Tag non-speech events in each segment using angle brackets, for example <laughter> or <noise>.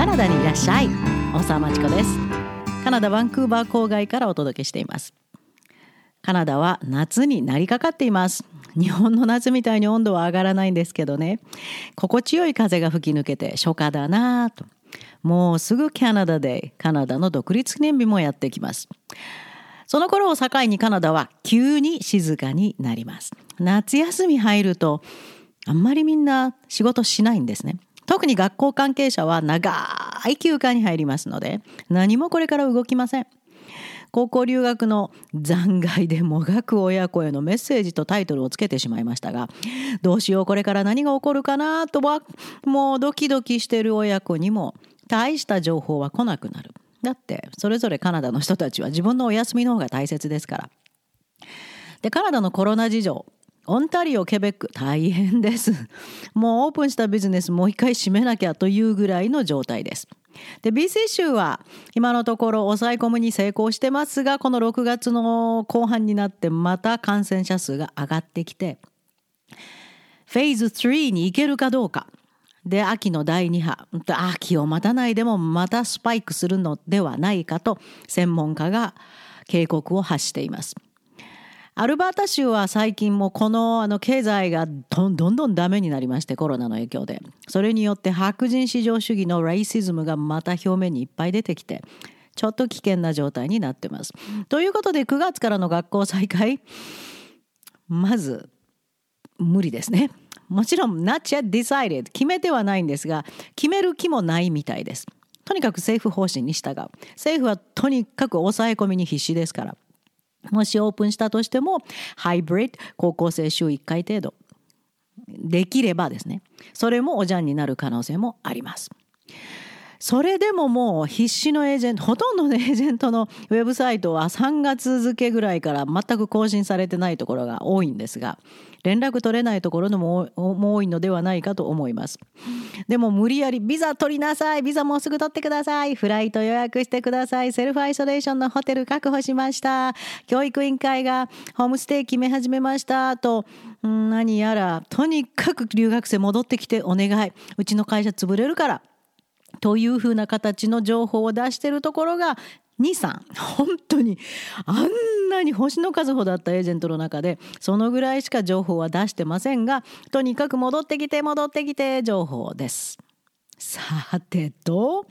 カナダにいらっしゃい。大沢まちこです。カナダバンクーバー郊外からお届けしています。カナダは夏になりかかっています。日本の夏みたいに温度は上がらないんですけどね。心地よい風が吹き抜けて初夏だなぁと。もうすぐカナダでカナダの独立記念日もやってきます。その頃を境にカナダは急に静かになります。夏休み入るとあんまりみんな仕事しないんですね。特に学校関係者は長い休暇に入りますので何もこれから動きません。高校留学の残骸でもがく親子へのメッセージとタイトルをつけてしまいましたがどうしようこれから何が起こるかなとはもうドキドキしてる親子にも大した情報は来なくなる。だってそれぞれカナダの人たちは自分のお休みの方が大切ですから。でカナダのコロナ事情。オンタリオ、ケベック、大変です。<laughs> もうオープンしたビジネスもう一回閉めなきゃというぐらいの状態です。で、BC 州は今のところ抑え込むに成功してますが、この6月の後半になってまた感染者数が上がってきて、フェーズ3に行けるかどうか。で、秋の第2波。秋を待たないでもまたスパイクするのではないかと専門家が警告を発しています。アルバータ州は最近もこのあの経済がどんどんどんダメになりましてコロナの影響でそれによって白人至上主義のレイシズムがまた表面にいっぱい出てきてちょっと危険な状態になってます。ということで9月からの学校再開まず無理ですね。もちろん not yet decided 決めてはないんですが決める気もないみたいです。とにかく政府方針に従う。政府はとにかく抑え込みに必死ですから。もしオープンしたとしてもハイブリッド高校生週1回程度できればですねそれもおじゃんになる可能性もあります。それでももう必死のエージェントほとんどの <laughs> エージェントのウェブサイトは3月付けぐらいから全く更新されてないところが多いんですが連絡取れないところも多いのではないかと思います。でも無理やりビザ取りなさい。ビザもうすぐ取ってください。フライト予約してください。セルフアイソレーションのホテル確保しました。教育委員会がホームステイ決め始めました。と何やらとにかく留学生戻ってきてお願い。うちの会社潰れるから。というふうな形の情報を出してるところが23本当にあんなに星の数ほどあったエージェントの中でそのぐらいしか情報は出してませんがとにかく戻ってきて戻ってきて情報です。さてと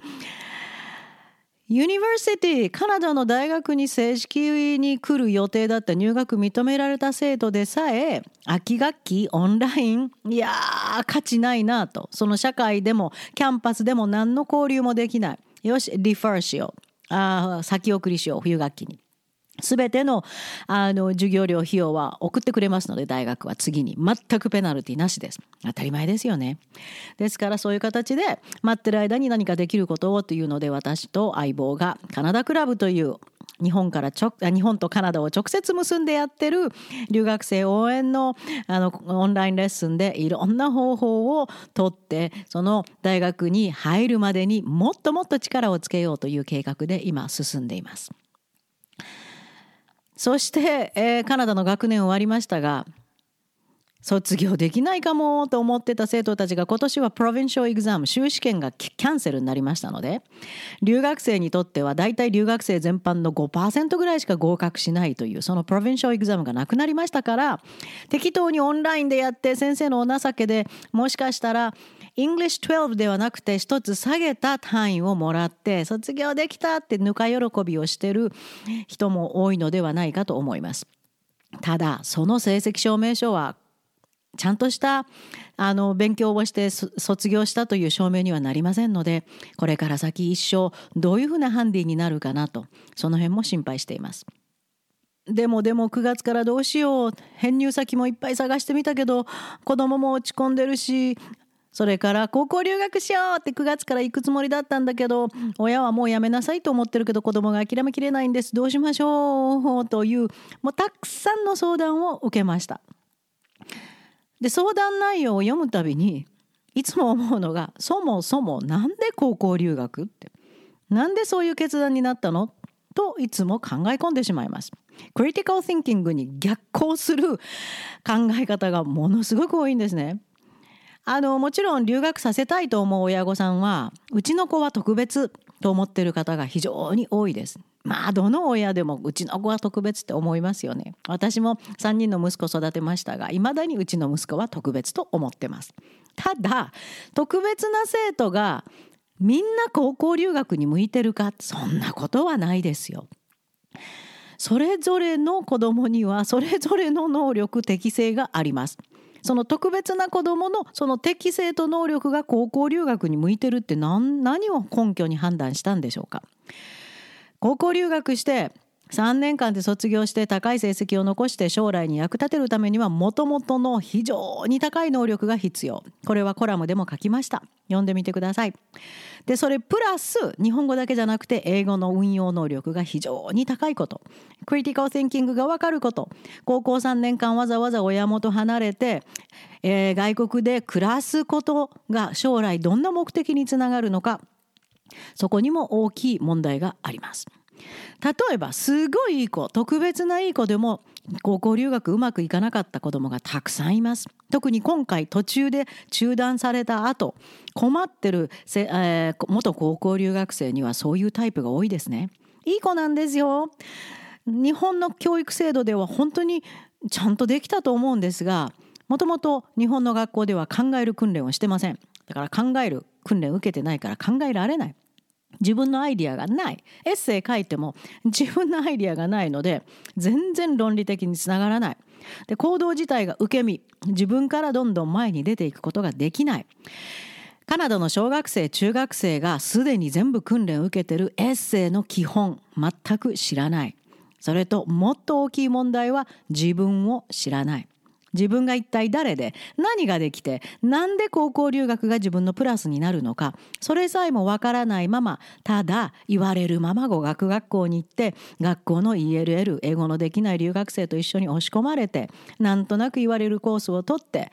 University Canada の大学に正式に来る予定だった入学認められた生徒でさえ秋学期オンライン。いやー価値ないなと。その社会でもキャンパスでも何の交流もできない。よしリファーしようあ先送りしよう冬学期に。すべてのあの授業料費用は送ってくれますので大学は次に。全くペナルティなしです。当たり前ですよね。ですからそういう形で待ってる間に何かできることをというので私と相棒がカナダクラブという日本からちょ日本とカナダを直接結んでやってる留学生応援のあのオンラインレッスンでいろんな方法をとってその大学に入るまでにもっともっと力をつけようという計画で今進んでいます。そして、えー、カナダの学年終わりましたが卒業できないかもと思ってた生徒たちが今年はプロヴィンシャルエグザム修士試験がキャンセルになりましたので留学生にとっては大体留学生全般の5%ぐらいしか合格しないというそのプロヴィンシャルエグザムがなくなりましたから適当にオンラインでやって先生のお情けでもしかしたら English 12ではなくて一つ下げた単位をもらって卒業できたってぬか喜びをしてる人も多いのではないかと思います。ただその成績証明書はちゃんとしたあの勉強をして卒業したという証明にはなりませんのでこれから先一生どういうふうなハンディになるかなとその辺も心配しています。でもでも9月からどうしよう。編入先もいっぱい探してみたけど子供も落ち込んでるしそれから高校留学しようって9月から行くつもりだったんだけど親はもうやめなさいと思ってるけど子供が諦めきれないんです。どうしましょう？というもうたくさんの相談を受けました。で相談内容を読むたびにいつも思うのがそもそもなんで高校留学ってなんでそういう決断になったの？といつも考え込んでしまいます。クリティカル・シンキングに逆行する考え方がものすごく多いんですね。あのもちろん留学させたいと思う親御さんはうちの子は特別と思ってる方が非常に多いです。まあどの親でもうちの子は特別って思いますよね。私も3人の息子育てましたがいまだにうちの息子は特別と思ってます。ただ特別な生徒がみんな高校留学に向いてるかそんなことはないですよ。それぞれの子供にはそれぞれの能力適性があります。その特別な子供のその適性と能力が高校留学に向いてるって何何を根拠に判断したんでしょうか高校留学して3年間で卒業して高い成績を残して将来に役立てるためにはもともとの非常に高い能力が必要。これはコラムでも書きました。読んでみてください。でそれプラス日本語だけじゃなくて英語の運用能力が非常に高いこと。クリティカル・ティンキングが分かること。高校3年間わざわざ親元離れて、えー、外国で暮らすことが将来どんな目的につながるのか。そこにも大きい問題があります。例えばすごいいい子特別ないい子でも高校留学うまくいかなかった子どもがたくさんいます。特に今回途中で中断された後困ってるせ、えー、元高校留学生にはそういうタイプが多いですね。いい子なんですよ。日本の教育制度では本当にちゃんとできたと思うんですがもともと日本の学校では考える訓練をしてません。だから考える訓練を受けてないから考えられない。自分のアイディアがない。エッセイ書いても自分のアイディアがないので全然論理的につながらない。で行動自体が受け身。自分からどんどん前に出ていくことができない。カナダの小学生中学生がすでに全部訓練を受けてる。エッセイの基本。全く知らない。それともっと大きい問題は自分を知らない。自分が一体誰で何ができてなんで高校留学が自分のプラスになるのかそれさえもわからないままただ言われるまま語学学校に行って学校の ELL 英語のできない留学生と一緒に押し込まれてなんとなく言われるコースを取って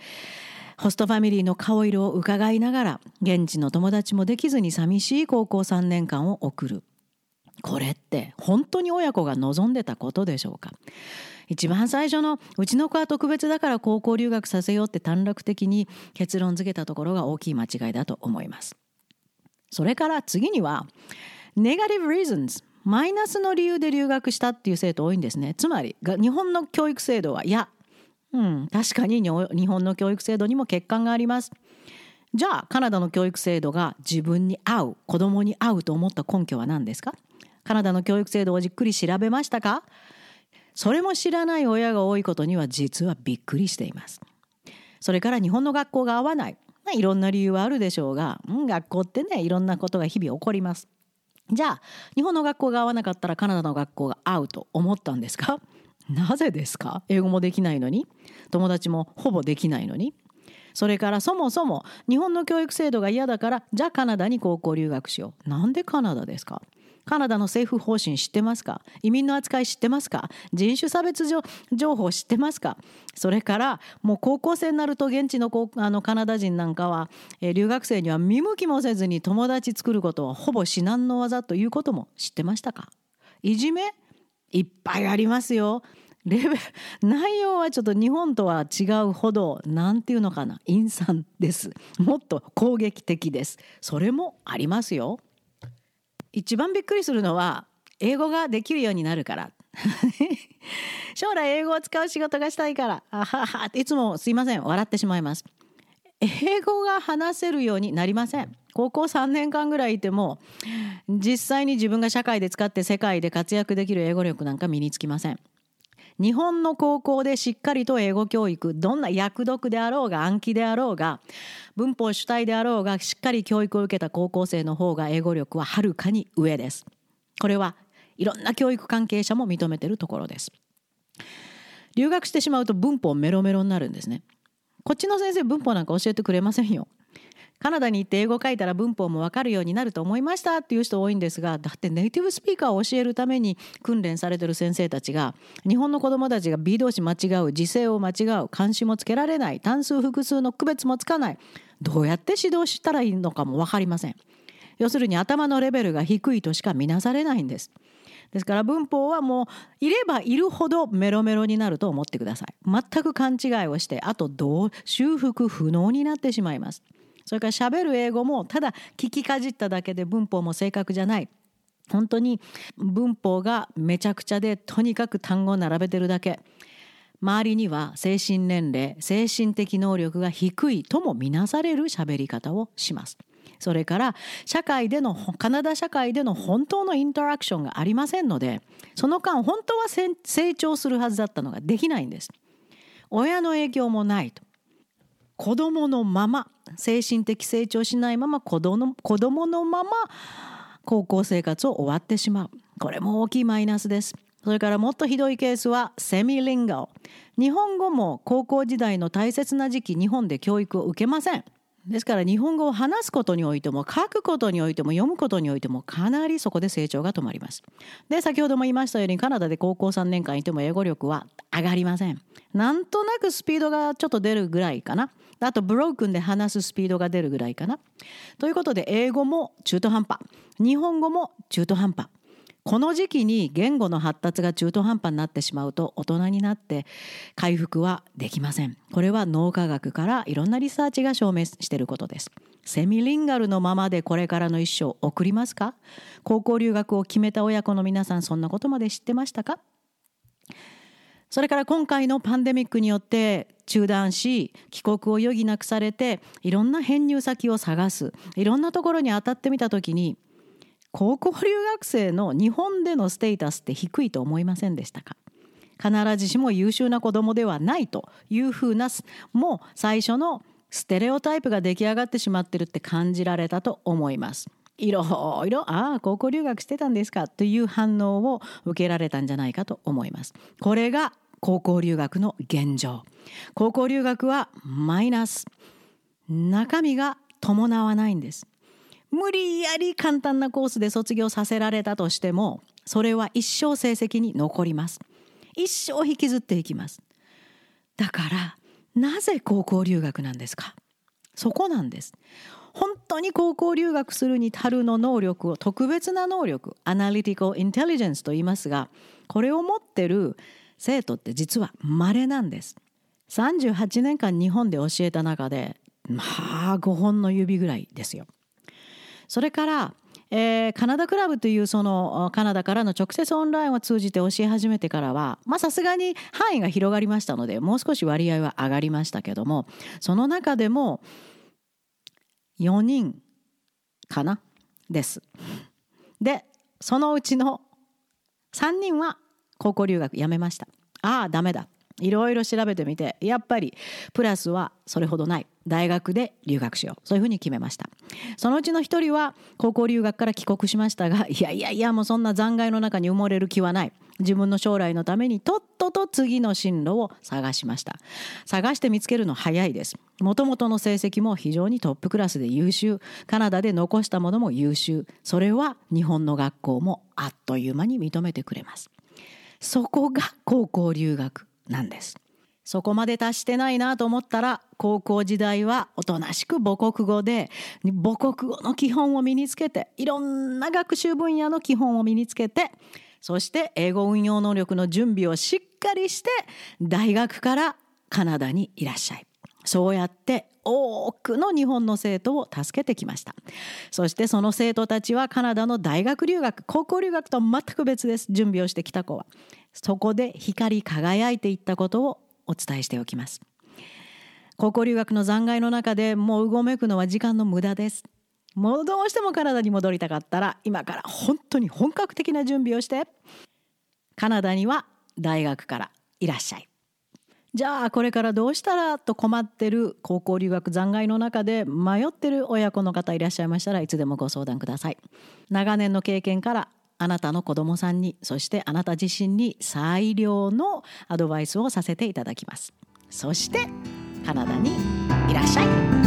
ホストファミリーの顔色を伺いながら現地の友達もできずに寂しい高校3年間を送る。これって本当に親子が望んでたことでしょうか？一番最初のうちの子は特別だから高校留学させようって短絡的に結論付けたところが大きい間違いだと思います。それから次にはネガティブ・リーズンズマイナスの理由で留学したっていう生徒多いんですね。つまり日本の教育制度はいや、うん、確かに日本の教育制度にも欠陥があります。じゃあカナダの教育制度が自分に合う子供に合うと思った根拠は何ですか？カナダの教育制度をじっくり調べましたか？それも知らない親が多いことには実はびっくりしています。それから日本の学校が合わない。まあ、いろんな理由はあるでしょうが、うん、学校ってねいろんなことが日々起こります。じゃあ日本の学校が合わなかったらカナダの学校が合うと思ったんですか？なぜですか？英語もできないのに。友達もほぼできないのに。それからそもそも日本の教育制度が嫌だからじゃあカナダに高校留学しよう。なんでカナダですか？カナダの政府方針知ってますか？移民の扱い知ってますか？人種差別情報知ってますか？それからもう高校生になると現地のあのカナダ人なんかは、えー、留学生には見向きもせずに友達作ることはほぼ至難の技ということも知ってましたか？いじめ？いっぱいありますよ。レベル内容はちょっと日本とは違うほど何て言うのかな？陰惨です。もっと攻撃的です。それもありますよ。一番びっくりするのは英語ができるようになるから。<laughs> 将来英語を使う仕事がしたいから。あははいつもすいません。笑ってしまいます。英語が話せるようになりません。高校3年間ぐらいいても実際に自分が社会で使って世界で活躍できる英語力なんか身につきません。日本の高校でしっかりと英語教育どんな訳読であろうが暗記であろうが文法主体であろうがしっかり教育を受けた高校生の方が英語力ははるかに上です。これはいろんな教育関係者も認めているところです。留学してしまうと文法メロメロになるんですね。こっちの先生文法なんか教えてくれませんよ。カナダに行って英語書いたら文法もわかるようになると思いましたっていう人多いんですがだってネイティブスピーカーを教えるために訓練されてる先生たちが日本の子どもたちが B 動詞間違う時制を間違う漢詞もつけられない単数複数の区別もつかないどうやって指導したらいいのかも分かりません。要するに頭のレベルが低いとしか見なされないんです。ですから文法はもういればいるほどメロメロになると思ってください。全く勘違いをしてあとどう修復不能になってしまいます。それから喋る英語もただ聞きかじっただけで文法も正確じゃない。本当に文法がめちゃくちゃでとにかく単語を並べてるだけ。周りには精神年齢精神的能力が低いとも見なされる喋り方をします。それから社会でのカナダ社会での本当のインタラクションがありませんのでその間本当は成長するはずだったのができないんです。親の影響もないと。子供のまま精神的成長しないまま子供子供のまま高校生活を終わってしまうこれも大きいマイナスですそれからもっとひどいケースはセミリンガル日本語も高校時代の大切な時期日本で教育を受けませんですから日本語を話すことにおいても書くことにおいても読むことにおいてもかなりそこで成長が止まります。で先ほども言いましたようにカナダで高校3年間いても英語力は上がりません。なんとなくスピードがちょっと出るぐらいかな。あとブロークンで話すスピードが出るぐらいかな。ということで英語も中途半端日本語も中途半端この時期に言語の発達が中途半端になってしまうと大人になって回復はできません。これは脳科学からいろんなリサーチが証明していることです。セミリンガルのままでこれからの一生送りますか？高校留学を決めた親子の皆さんそんなことまで知ってましたか？それから今回のパンデミックによって中断し帰国を余儀なくされていろんな編入先を探すいろんなところに当たってみた時に高校留学生の日本でのステータスって低いと思いませんでしたか？必ずしも優秀な子供ではないというふうなもう最初のステレオタイプが出来上がってしまってるって感じられたと思います。いろいろああ高校留学してたんですかという反応を受けられたんじゃないかと思います。これが高校留学の現状。高校留学はマイナス。中身が伴わないんです。無理やり簡単なコースで卒業させられたとしてもそれは一生成績に残ります一生引きずっていきますだからなぜ高校留学なんですか？そこなんです本当に高校留学するに足るの能力を特別な能力アナリティカル・インテリジェンスと言いますがこれを持ってる生徒って実は稀なんです。38年間日本で教えた中でまあ5本の指ぐらいですよ。それから、えー、カナダクラブというそのカナダからの直接オンラインを通じて教え始めてからはまあさすがに範囲が広がりましたのでもう少し割合は上がりましたけどもその中でも4人かな？です。でそのうちの3人は高校留学やめました。ああダメだ。いろいろ調べてみてやっぱりプラスはそれほどない。大学で留学しよう。そういうふうに決めました。そのうちの一人は高校留学から帰国しましたがいやいやいやもうそんな残骸の中に埋もれる気はない。自分の将来のためにとっとと次の進路を探しました。探して見つけるの早いです。もともとの成績も非常にトップクラスで優秀。カナダで残したものも優秀。それは日本の学校もあっという間に認めてくれます。そこが高校留学なんです。そこまで達してないなと思ったら高校時代はおとなしく母国語で母国語の基本を身につけていろんな学習分野の基本を身につけてそして英語運用能力の準備をしっかりして大学からカナダにいらっしゃい。そうやって多くの日本の生徒を助けてきました。そしてその生徒たちはカナダの大学留学、高校留学と全く別です。準備をしてきた子は。そこで光り輝いていったことをお伝えしておきます。高校留学の残骸の中でもううごめくのは時間の無駄です。もうどうしてもカナダに戻りたかったら今から本当に本格的な準備をしてカナダには大学からいらっしゃい。じゃあこれからどうしたらと困ってる高校留学残骸の中で迷ってる親子の方いらっしゃいましたらいつでもご相談ください。長年の経験からあなたの子供さんにそしてあなた自身に最良のアドバイスをさせていただきますそしてカナダにいらっしゃい